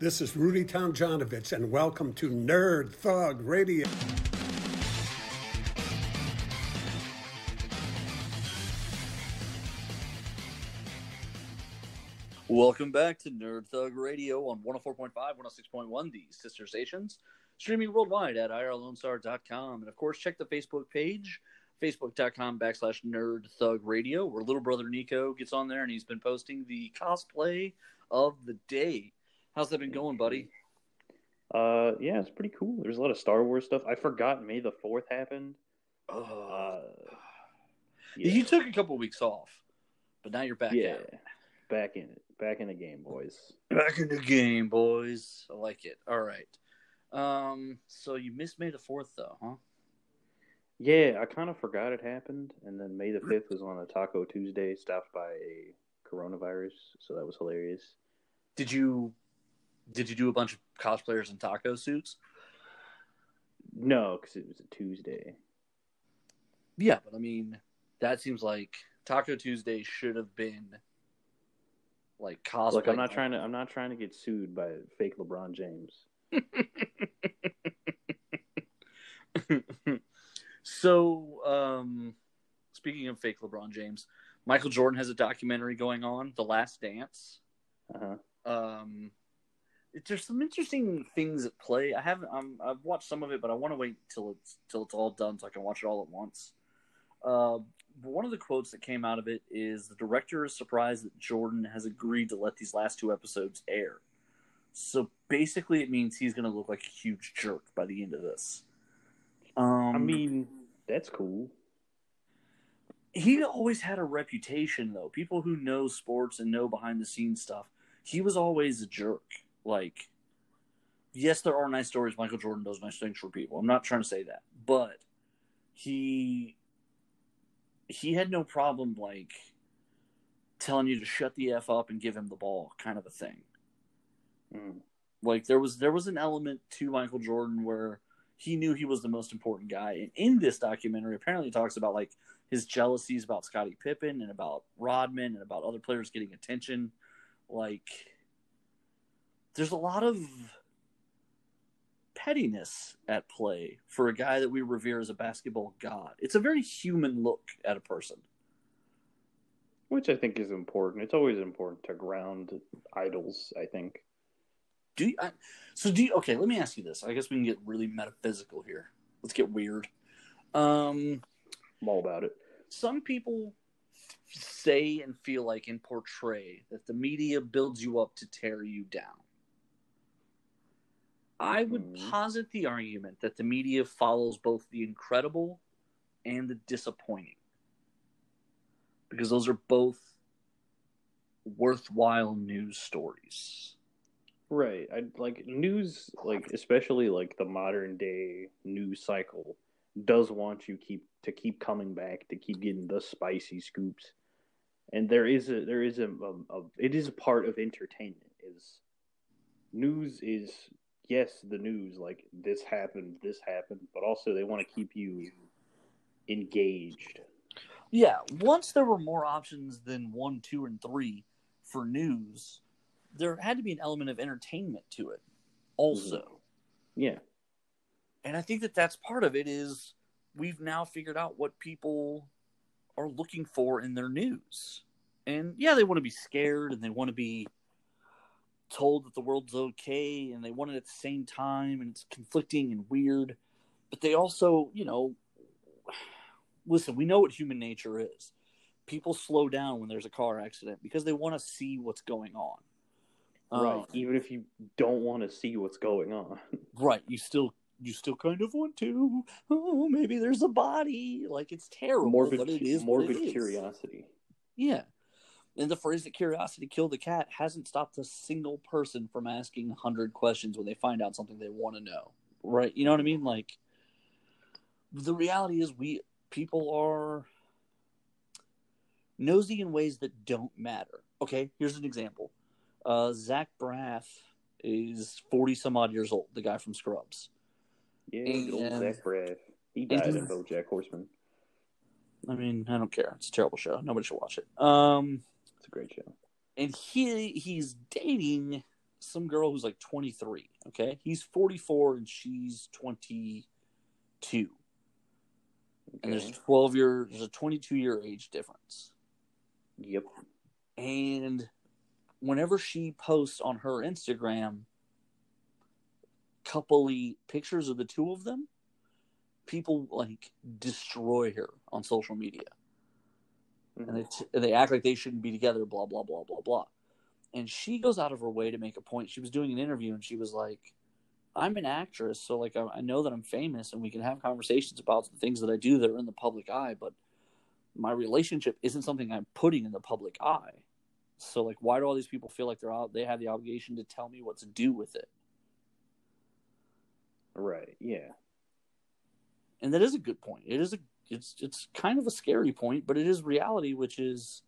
Speaker 3: This is Rudy Tomjanovich, and welcome to Nerd Thug Radio.
Speaker 1: Welcome back to Nerd Thug Radio on 104.5, 106.1, the sister stations, streaming worldwide at irlonestar.com. And of course, check the Facebook page, facebook.com backslash Nerd Thug Radio, where little brother Nico gets on there and he's been posting the cosplay of the day. How's that been going, buddy?
Speaker 2: Uh, yeah, it's pretty cool. There's a lot of Star Wars stuff. I forgot May the Fourth happened.
Speaker 1: Oh,
Speaker 2: Uh,
Speaker 1: You took a couple weeks off, but now you're back
Speaker 2: yeah, back in it, back in the game, boys.
Speaker 1: Back in the game, boys. I like it. All right. Um, so you missed May the 4th, though, huh?
Speaker 2: Yeah, I kind of forgot it happened, and then May the fifth was on a Taco Tuesday, stopped by a coronavirus, so that was hilarious.
Speaker 1: Did you did you do a bunch of cosplayers in taco suits?
Speaker 2: No, because it was a Tuesday.
Speaker 1: Yeah, but I mean, that seems like Taco Tuesday should have been like cosplay.
Speaker 2: Look, I'm not trying to. I'm not trying to get sued by fake LeBron James. [LAUGHS]
Speaker 1: so, um, speaking of fake LeBron James, Michael Jordan has a documentary going on, The Last Dance.
Speaker 2: Uh-huh.
Speaker 1: Um, it- there's some interesting things at play. I haven't. Um, I've watched some of it, but I want to wait till it's till it's all done so I can watch it all at once. Uh, one of the quotes that came out of it is the director is surprised that Jordan has agreed to let these last two episodes air. So basically it means he's going to look like a huge jerk by the end of this. Um,
Speaker 2: I mean, that's cool.
Speaker 1: he always had a reputation though. People who know sports and know behind the scenes stuff, he was always a jerk. Like, yes, there are nice stories. Michael Jordan does nice things for people. I'm not trying to say that, but he he had no problem like telling you to shut the f up and give him the ball, kind of a thing.
Speaker 2: Mm.
Speaker 1: Like there was there was an element to Michael Jordan where he knew he was the most important guy. And in this documentary, apparently it talks about like his jealousies about Scottie Pippen and about Rodman and about other players getting attention. Like there's a lot of pettiness at play for a guy that we revere as a basketball god. It's a very human look at a person.
Speaker 2: Which I think is important. It's always important to ground idols, I think.
Speaker 1: Do you, I, so? Do you, okay? Let me ask you this. I guess we can get really metaphysical here. Let's get weird. Um,
Speaker 2: I'm all about it.
Speaker 1: some people say and feel like and portray that the media builds you up to tear you down. I would
Speaker 2: Mhm.
Speaker 1: posit the argument that the media follows both the incredible and the disappointing because those are both worthwhile news stories.
Speaker 2: Right. I like news like especially like the modern day news cycle does want you keep to keep coming back to keep getting the spicy scoops. And there is a there is a, a, a it is a part of entertainment is news is yes the news like this happened this happened but also they want to keep you engaged.
Speaker 1: Yeah, once there were more options than one, two, and three for news, there had to be an element of entertainment to it also. Mm-hmm.
Speaker 2: Yeah.
Speaker 1: And I think that that's part of it is we've now figured out what people are looking for in their news. And yeah, they want to be scared and they want to be told that the world's okay and they want it at the same time and it's conflicting and weird. But they also, you know, listen, we know what human nature is. People slow down when there's a car accident because they want to see what's going on.
Speaker 2: Right.
Speaker 1: Um,
Speaker 2: Even if you don't want to see what's going on. [LAUGHS]
Speaker 1: right you still you still kind of want to oh maybe there's a body like it's terrible
Speaker 2: morbid
Speaker 1: it is
Speaker 2: morbid curiosity.
Speaker 1: yeah and the phrase that curiosity killed the cat hasn't stopped a single person from asking 100 questions when they find out something they want to know right you know what i mean like the reality is we people are nosy in ways that don't matter okay here's an example uh, zach braff is 40 some odd years old the guy from scrubs
Speaker 2: Yeah, good old
Speaker 1: And-
Speaker 2: Zach Braff. He died in BoJack Horseman.
Speaker 1: I mean, I don't care. It's a terrible show. Nobody should watch it. Um,
Speaker 2: a great show.
Speaker 1: and he he's dating some girl who's like 23. Okay, he's 44 and she's 22, and there's a 12 year, there's a 22 year age difference.
Speaker 2: Yep.
Speaker 1: And whenever she posts on her Instagram, coupley pictures of the two of them, people like destroy her on social media. And they, mm-hmm. t- they act like they shouldn't be together, blah, blah, blah, blah, blah. And she goes out of her way to make a point. She was doing an interview and she was like, I'm an actress, so like I, I know that I'm famous and we can have conversations about the things that I do that are in the public eye, but my relationship isn't something I'm putting in the public eye. So like why do all these people feel like they're out they have the obligation to tell me what to do with it?
Speaker 2: Right. Yeah.
Speaker 1: And that is a good point. It is a it's it's kind of a scary point, but it is reality, which is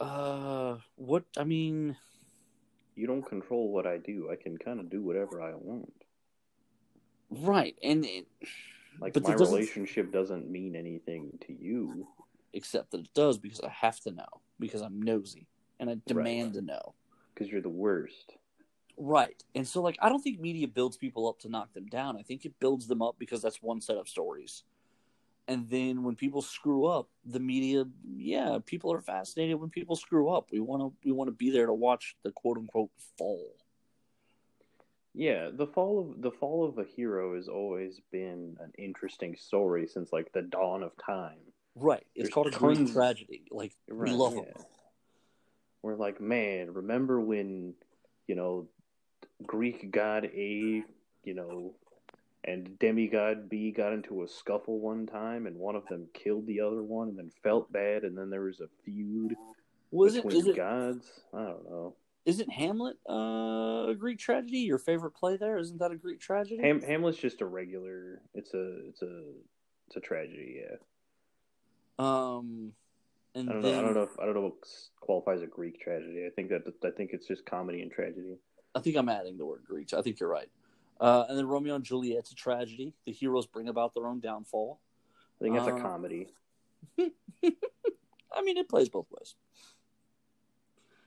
Speaker 1: uh what I mean
Speaker 2: You don't control what I do. I can kind of do whatever I want.
Speaker 1: Right, and it,
Speaker 2: Like
Speaker 1: But
Speaker 2: my
Speaker 1: doesn't-
Speaker 2: relationship doesn't mean anything to you.
Speaker 1: except that it does because I have to know because I'm nosy and I demand to know.
Speaker 2: because you're the worst.
Speaker 1: Right, and so like I don't think media builds people up to knock them down. I think it builds them up because that's one set of stories. And then when people screw up, the media, yeah, people are fascinated when people screw up. We want to we want to be there to watch the quote unquote fall.
Speaker 2: Yeah, the fall of the fall of a hero has always been an interesting story since like the dawn of time.
Speaker 1: Right, it's
Speaker 2: There's
Speaker 1: called a Greek tragedy. Like
Speaker 2: Right,
Speaker 1: we love
Speaker 2: yeah.
Speaker 1: them.
Speaker 2: We're like, man, remember when, you know, Greek god A, you know, and demigod B got into a scuffle one time, and one of them killed the other one, and then felt bad, and then there was a feud
Speaker 1: Was it?
Speaker 2: between
Speaker 1: it?
Speaker 2: gods. I don't know.
Speaker 1: Isn't Hamlet uh, a Greek tragedy? Your favorite play there? Isn't that a Greek tragedy?
Speaker 2: Ham- Hamlet's just a regular. It's a it's a it's a tragedy. Yeah.
Speaker 1: um, and
Speaker 2: I don't
Speaker 1: then
Speaker 2: know. I don't know. If, I don't know what qualifies a Greek tragedy. I think that I think it's just comedy and tragedy.
Speaker 1: I think I'm adding the word Greek. I think you're right. Uh, and then Romeo and Juliet's a tragedy. The heroes bring about their own downfall.
Speaker 2: I think that's
Speaker 1: Uh,
Speaker 2: a comedy. [LAUGHS]
Speaker 1: I mean, it plays both ways.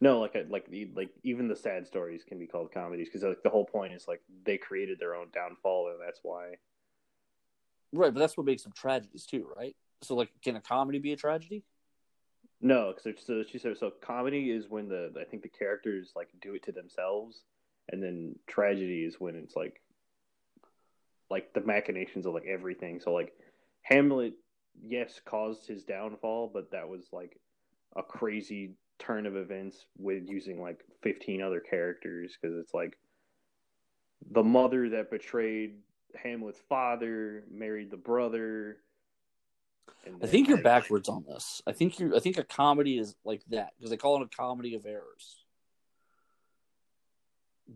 Speaker 2: No, like like the like even the sad stories can be called comedies because like the whole point is like they created their own downfall and that's why.
Speaker 1: Right, but that's what makes them tragedies too, right? So, like, can a comedy be a tragedy?
Speaker 2: No, because so she said so. Comedy is when the I think the characters like do it to themselves, and then tragedy is when it's like like the machinations of like everything. So like Hamlet, yes, caused his downfall, but that was like a crazy turn of events with using like fifteen other characters because it's like the mother that betrayed Hamlet's father married the brother.
Speaker 1: I think you're backwards on this. I think you. I think a comedy is like that because they call it a comedy of errors.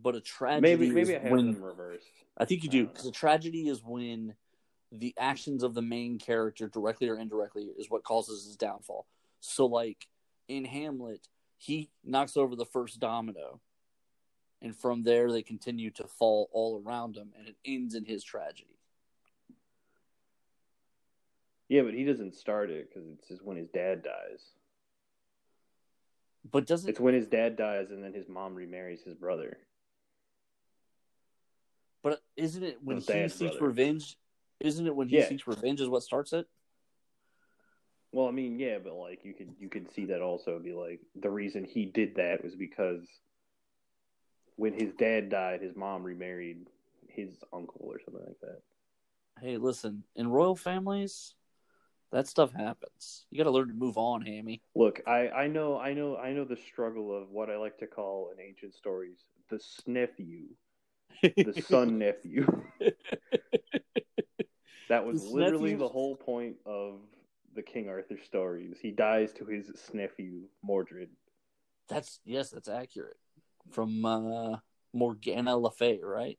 Speaker 1: But a tragedy
Speaker 2: Maybe maybe I
Speaker 1: is
Speaker 2: have
Speaker 1: when
Speaker 2: them reversed.
Speaker 1: I think you do
Speaker 2: uh,
Speaker 1: because a tragedy is when the actions of the main character, directly or indirectly, is what causes his downfall. So, like in Hamlet, he knocks over the first domino, and from there they continue to fall all around him, and it ends in his tragedy.
Speaker 2: Yeah, but he doesn't start it because it's just when his dad dies.
Speaker 1: But doesn't
Speaker 2: It's when his dad dies and then his mom remarries his brother.
Speaker 1: But isn't it when he seeks
Speaker 2: brother.
Speaker 1: revenge? Isn't it when he
Speaker 2: Yeah.
Speaker 1: seeks revenge is what starts it?
Speaker 2: Well, I mean, yeah, but like you could you could see that also be like the reason he did that was because when his dad died, his mom remarried his uncle or something like that.
Speaker 1: Hey, listen, in royal families, that stuff happens. You got to learn to move on, Hammy.
Speaker 2: Look, I I know I know I know the struggle of what I like to call in ancient stories the snephew, the [LAUGHS] son nephew. [LAUGHS] That was literally
Speaker 1: snephew-
Speaker 2: the whole point of the King Arthur stories. He dies to his nephew Mordred.
Speaker 1: That's yes, that's accurate. From uh, Morgana Le Fay, right?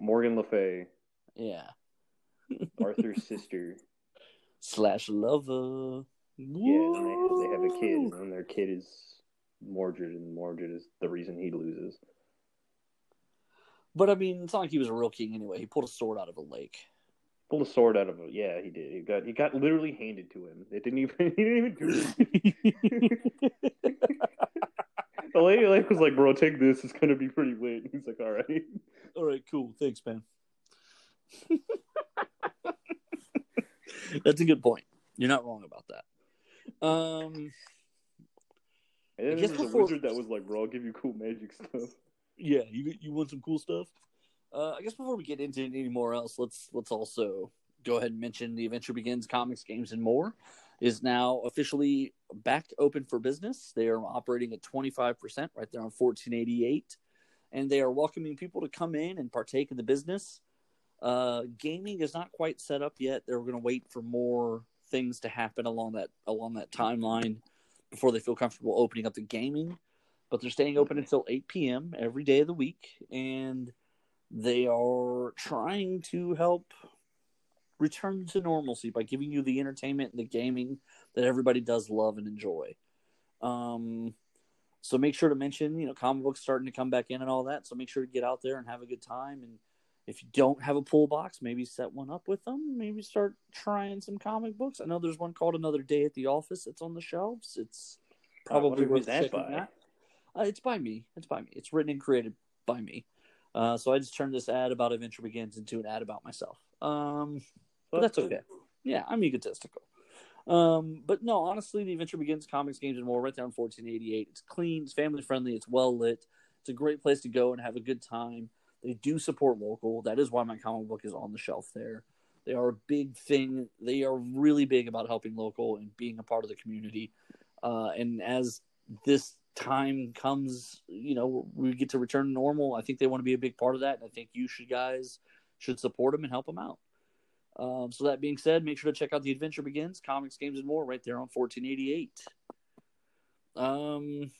Speaker 2: Morgan Le Fay,
Speaker 1: Yeah. [LAUGHS]
Speaker 2: Arthur's sister.
Speaker 1: Slash lover.
Speaker 2: Yeah, and they, they have a kid, and their kid is Mordred, and Mordred is the reason he loses.
Speaker 1: But I mean, it's not like he was a real king anyway. He pulled a sword out of a lake.
Speaker 2: Pulled a sword out of it. Yeah, he did. He got he got literally handed to him. It didn't even [LAUGHS] he didn't even do it. [LAUGHS] the lady like was like, "Bro, take this. It's gonna be pretty lit." [LAUGHS] He's like, "All right."
Speaker 1: All right, cool. Thanks, man. That's a good point. You're not wrong about that. Um,
Speaker 2: And then
Speaker 1: I guess
Speaker 2: there was
Speaker 1: before-
Speaker 2: a wizard that was like, "Bro, I'll give you cool magic stuff."
Speaker 1: Yeah, you you want some cool stuff? Uh, I guess before we get into any more else, let's let's also go ahead and mention the Adventure Begins Comics, Games, and More is now officially back open for business. They are operating at 25% right there on 1488, and they are welcoming people to come in and partake in the business. Uh, gaming is not quite set up yet. They're going to wait for more things to happen along that along that timeline before they feel comfortable opening up the gaming. But they're staying open until 8 p.m. every day of the week, and they are trying to help return to normalcy by giving you the entertainment and the gaming that everybody does love and enjoy. Um, so make sure to mention, you know, comic books starting to come back in and all that. So make sure to get out there and have a good time. And if you don't have a pull box, maybe set one up with them. Maybe start trying some comic books. I know there's one called Another Day at the Office that's on the shelves. It's probably worth
Speaker 2: that
Speaker 1: checking
Speaker 2: by?
Speaker 1: out. Uh, it's by me. It's by me. It's written and created by me. Uh, so I just turned this ad about Adventure Begins into an ad about myself. Um, but that's okay. Yeah, I'm egotistical. Um, but no, honestly, the Adventure Begins comics, games, and more right there on 1488. It's clean, it's family friendly, it's well lit. It's a great place to go and have a good time. They do support local. That is why my comic book is on the shelf there. They are a big thing. They are really big about helping local and being a part of the community. Uh, and as this time comes, you know, we get to return to normal, I think they want to be a big part of that. And I think you should guys should support them and help them out. Um, so that being said, make sure to check out The Adventure Begins, Comics, Games, and More right there on 1488. Um,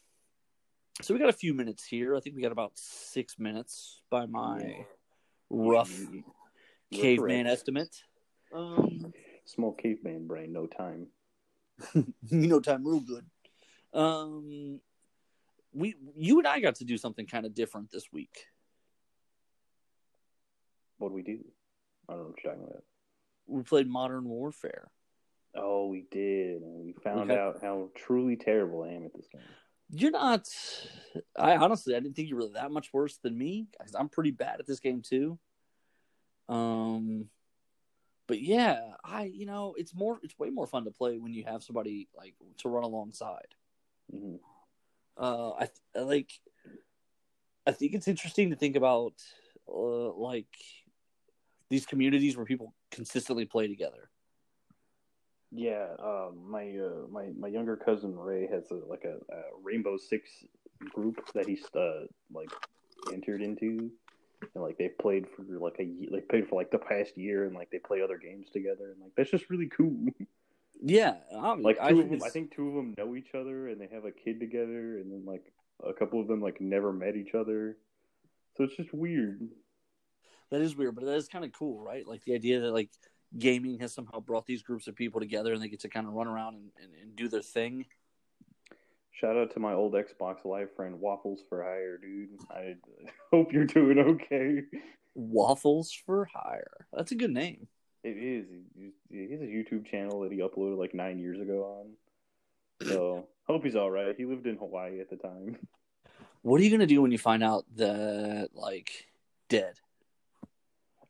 Speaker 1: so we got a few minutes here. I think we got about six minutes by my rough caveman estimate. Um,
Speaker 2: Small caveman brain, no time. [LAUGHS]
Speaker 1: you know time real good. Um, we you and I got to do something kind of different this week.
Speaker 2: What do we do? I don't know what you're talking about.
Speaker 1: We played Modern Warfare.
Speaker 2: Oh, we did. And we found
Speaker 1: got-
Speaker 2: out how truly terrible I am at this game.
Speaker 1: You're not. I honestly, I didn't think you were that much worse than me. 'cause I'm pretty bad at this game too. Um, but yeah, I you know it's more it's way more fun to play when you have somebody like to run alongside.
Speaker 2: hmm
Speaker 1: uh i like i think it's interesting to think about uh, like these communities where people consistently play together.
Speaker 2: Yeah, um, my uh, my my younger cousin Ray has a, like a, a Rainbow Six group that he's uh, like entered into, and like they've played for like a ye- like played for like the past year, and like they play other games together, and like that's just really cool. [LAUGHS]
Speaker 1: yeah I'm,
Speaker 2: like
Speaker 1: I
Speaker 2: two
Speaker 1: think
Speaker 2: of them, I think two of them know each other, and they have a kid together, and then like a couple of them like never met each other, so it's just weird.
Speaker 1: that is weird but that is kind of cool right like the idea that like gaming has somehow brought these groups of people together and they get to kind of run around and, and, and do their thing
Speaker 2: Shout out to my old Xbox Live friend Waffles for Hire, dude. I [LAUGHS] hope you're doing okay.
Speaker 1: waffles for hire that's a good name
Speaker 2: It is. He he has a YouTube channel that he uploaded like nine years ago on. So hope he's all right. He lived in Hawaii at the time.
Speaker 1: what are you gonna do when you find out that like dead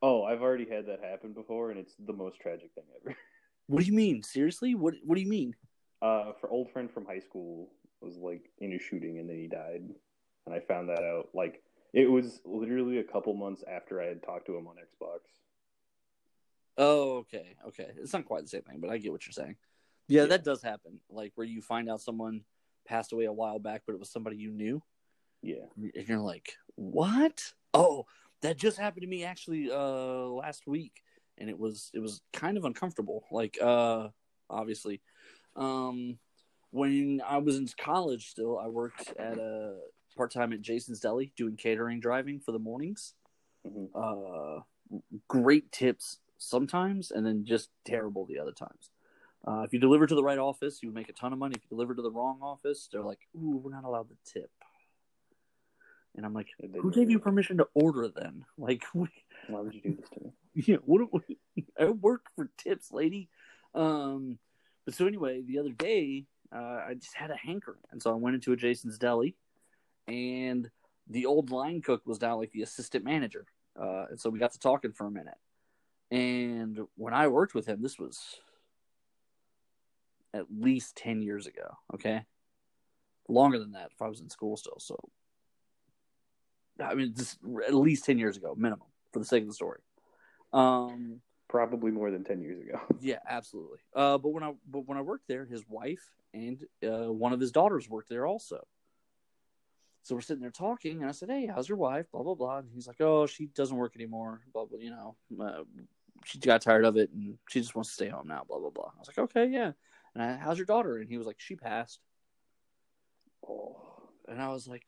Speaker 2: Oh, I've already had that happen before, and it's the most tragic thing ever. [LAUGHS]
Speaker 1: what do you mean seriously what what do you mean
Speaker 2: Uh, for old friend from high school was like in a shooting, and then he died, and I found that out like it was literally a couple months after I had talked to him on Xbox.
Speaker 1: Oh, okay, okay. It's not quite the same thing, but I get what you're saying. Yeah,
Speaker 2: Yeah.
Speaker 1: that does happen. Like where you find out someone passed away a while back, but it was somebody you knew,
Speaker 2: Yeah.
Speaker 1: and you're like, "What? Oh, that just happened to me actually uh last week, and it was it was kind of uncomfortable. Like, uh, obviously, um, when I was in college, still I worked at a part time at Jason's Deli doing catering driving for the mornings
Speaker 2: hmm
Speaker 1: uh, great tips sometimes, and then just terrible the other times. Uh, if you deliver to the right office, you would make a ton of money. If you deliver to the wrong office, they're like, "Ooh, we're not allowed to tip." And I'm like, "Who gave you permission to order then?" [LAUGHS] Like, we,
Speaker 2: Why would you do this to me? [LAUGHS]
Speaker 1: yeah, what? do- [LAUGHS] I work for tips, lady. Um, but so anyway, the other day, uh, I just had a hankering, and so I went into a Jason's Deli, and the old line cook was now like the assistant manager, uh, and so we got to talking for a minute. And when I worked with him, this was at least ten years ago. Okay, longer than that if I was in school still. So, I mean, just at least ten years ago, minimum, for the sake of the story. Um,
Speaker 2: Probably more than ten years ago. [LAUGHS]
Speaker 1: yeah, absolutely. Uh, but when I but when I worked there, his wife and uh, one of his daughters worked there also. So we're sitting there talking, and I said, "Hey, how's your wife?" Blah blah blah. And he's like, "Oh, she doesn't work anymore. Blah blah. You know, uh, she got tired of it, and she just wants to stay home now. Blah blah blah." I was like, "Okay, yeah." And I, how's your daughter? And he was like, "She passed."
Speaker 2: Oh,
Speaker 1: And I was like,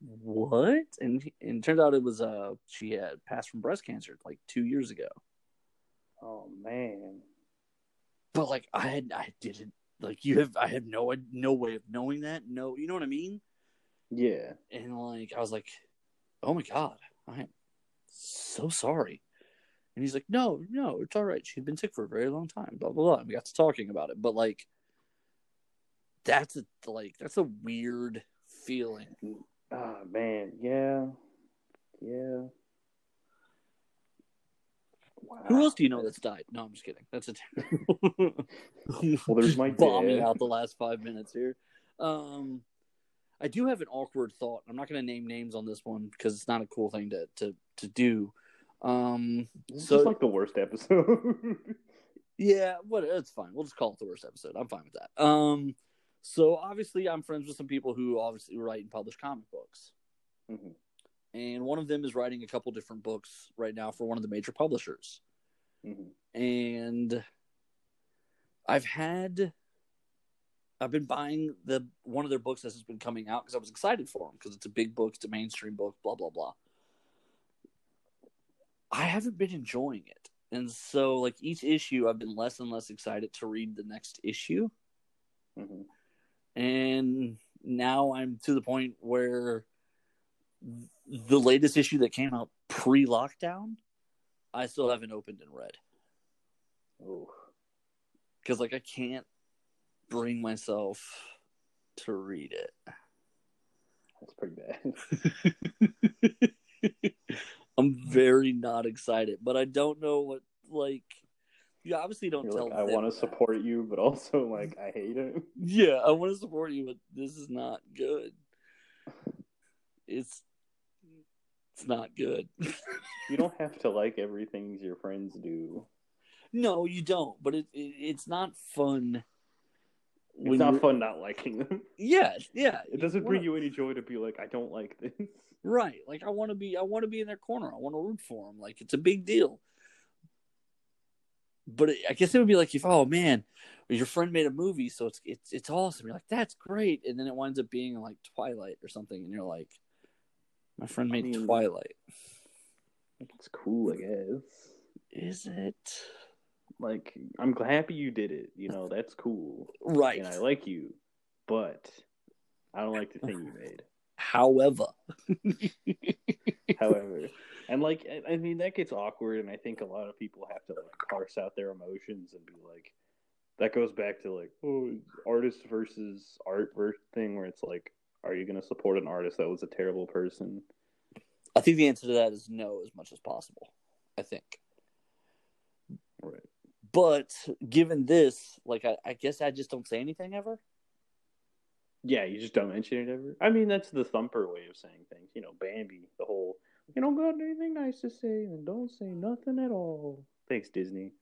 Speaker 1: "What?" And and it turned out it was uh she had passed from breast cancer like two years ago.
Speaker 2: oh man.
Speaker 1: but like I had I didn't like you have I had no no way of knowing that no you know what I mean
Speaker 2: Yeah.
Speaker 1: and like I was like oh my god I am so sorry and he's like no no it's all right she'd been sick for a very long time blah blah blah and we got to talking about it but like that's a like that's a weird feeling
Speaker 2: Ah man. Yeah. Yeah. Wow.
Speaker 1: who else do you know that's died no I'm just kidding that's a [LAUGHS] [LAUGHS]
Speaker 2: Well, there's my
Speaker 1: bombing out the last five minutes here. Um, I do have an awkward thought. I'm not going to name names on this one because it's not a cool thing to to to do. Um,
Speaker 2: This
Speaker 1: so
Speaker 2: is like the worst episode. [LAUGHS]
Speaker 1: yeah, what it's fine. We'll just call it the worst episode. I'm fine with that. Um, So obviously, I'm friends with some people who obviously write and publish comic books,
Speaker 2: hmm
Speaker 1: and one of them is writing a couple different books right now for one of the major publishers.
Speaker 2: hmm
Speaker 1: and I've had I've been buying the one of their books as it's been coming out because I was excited for them because it's a big book, it's a mainstream book, blah blah blah. I haven't been enjoying it, and so like each issue, I've been less and less excited to read the next issue,
Speaker 2: hmm
Speaker 1: and now I'm to the point where the latest issue that came out pre-lockdown, I still haven't opened and read.
Speaker 2: Oh,
Speaker 1: because like I can't bring myself to read it.
Speaker 2: that's pretty bad. [LAUGHS] [LAUGHS]
Speaker 1: I'm mm-hmm. very not excited, but I don't know what like. You obviously don't
Speaker 2: You're
Speaker 1: tell.
Speaker 2: like, I want to support you, but also like I hate it.
Speaker 1: Yeah, I want to support you, but this is not good. It's it's not good. [LAUGHS]
Speaker 2: You don't have to like everything your friends do.
Speaker 1: no, you don't. But it, it it's not fun.
Speaker 2: It's not fun not liking them.
Speaker 1: Yeah, yeah.
Speaker 2: It doesn't bring you any joy to be like, I don't like this.
Speaker 1: Right. Like I want to be I want to be in their corner. I want to root for them. Like it's a big deal. But it, I guess it would be like if oh man, your friend made a movie so it's it's it's awesome. You're like that's great and then it winds up being like Twilight or something and you're like my friend
Speaker 2: I
Speaker 1: made
Speaker 2: mean-
Speaker 1: Twilight.
Speaker 2: It's cool, I guess.
Speaker 1: Is it?
Speaker 2: Like, I'm happy you did it. You know, that's cool.
Speaker 1: Right.
Speaker 2: And I like you, but I don't like the thing you made.
Speaker 1: However, [LAUGHS]
Speaker 2: However, and like, I- mean, that gets awkward, and I think a lot of people have to like parse out their emotions and be like, that goes back to like, oh, artist versus art thing, where it's like, are you going to support an artist that was a terrible person?
Speaker 1: I think the answer to that is no as much as possible. I think.
Speaker 2: Right.
Speaker 1: But given this, like I, I guess I just don't say anything ever.
Speaker 2: Yeah, you just don't mention it ever. I mean, that's the thumper way of saying things. You know, Bambi, the whole, you don't got anything nice to say, and don't say nothing at all. Thanks, Disney.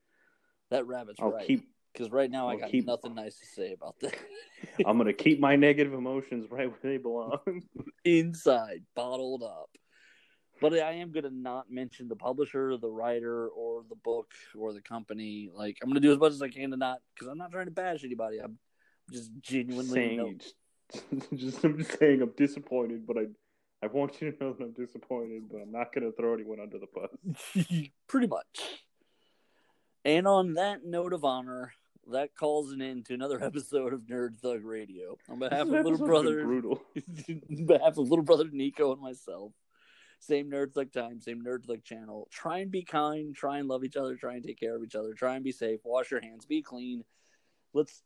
Speaker 1: That rabbit's
Speaker 2: I'll
Speaker 1: right.
Speaker 2: keep.
Speaker 1: Because right now I
Speaker 2: I'll
Speaker 1: got
Speaker 2: keep-
Speaker 1: nothing nice to say about that. [LAUGHS]
Speaker 2: I'm gonna keep my negative emotions right where they belong. [LAUGHS]
Speaker 1: Inside, bottled up. But I am going to not mention the publisher, the writer, or the book, or the company. Like, I'm going to do as much as I can to not, because I'm not trying to bash anybody. I'm just genuinely.
Speaker 2: saying,
Speaker 1: no-
Speaker 2: just, [LAUGHS] just I'm just saying, I'm disappointed, but I, I want you to know that I'm disappointed, but I'm not gonna throw anyone under the bus. [LAUGHS]
Speaker 1: Pretty much. And on that note of honor, that calls an end to another [LAUGHS] episode of Nerd Thug Radio. On behalf of little brother,
Speaker 2: brutal.
Speaker 1: on behalf of little brother Nico and myself, same Nerd Thug time, same Nerd Thug channel. Try and be kind, try and love each other, try and take care of each other, try and be safe, wash your hands, be clean. Let's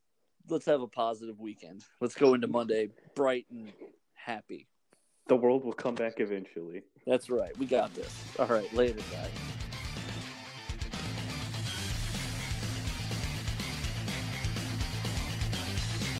Speaker 1: let's have a positive weekend. Let's go into Monday bright and happy.
Speaker 2: The world will come back eventually.
Speaker 1: That's right. We got this. All right, later, guys.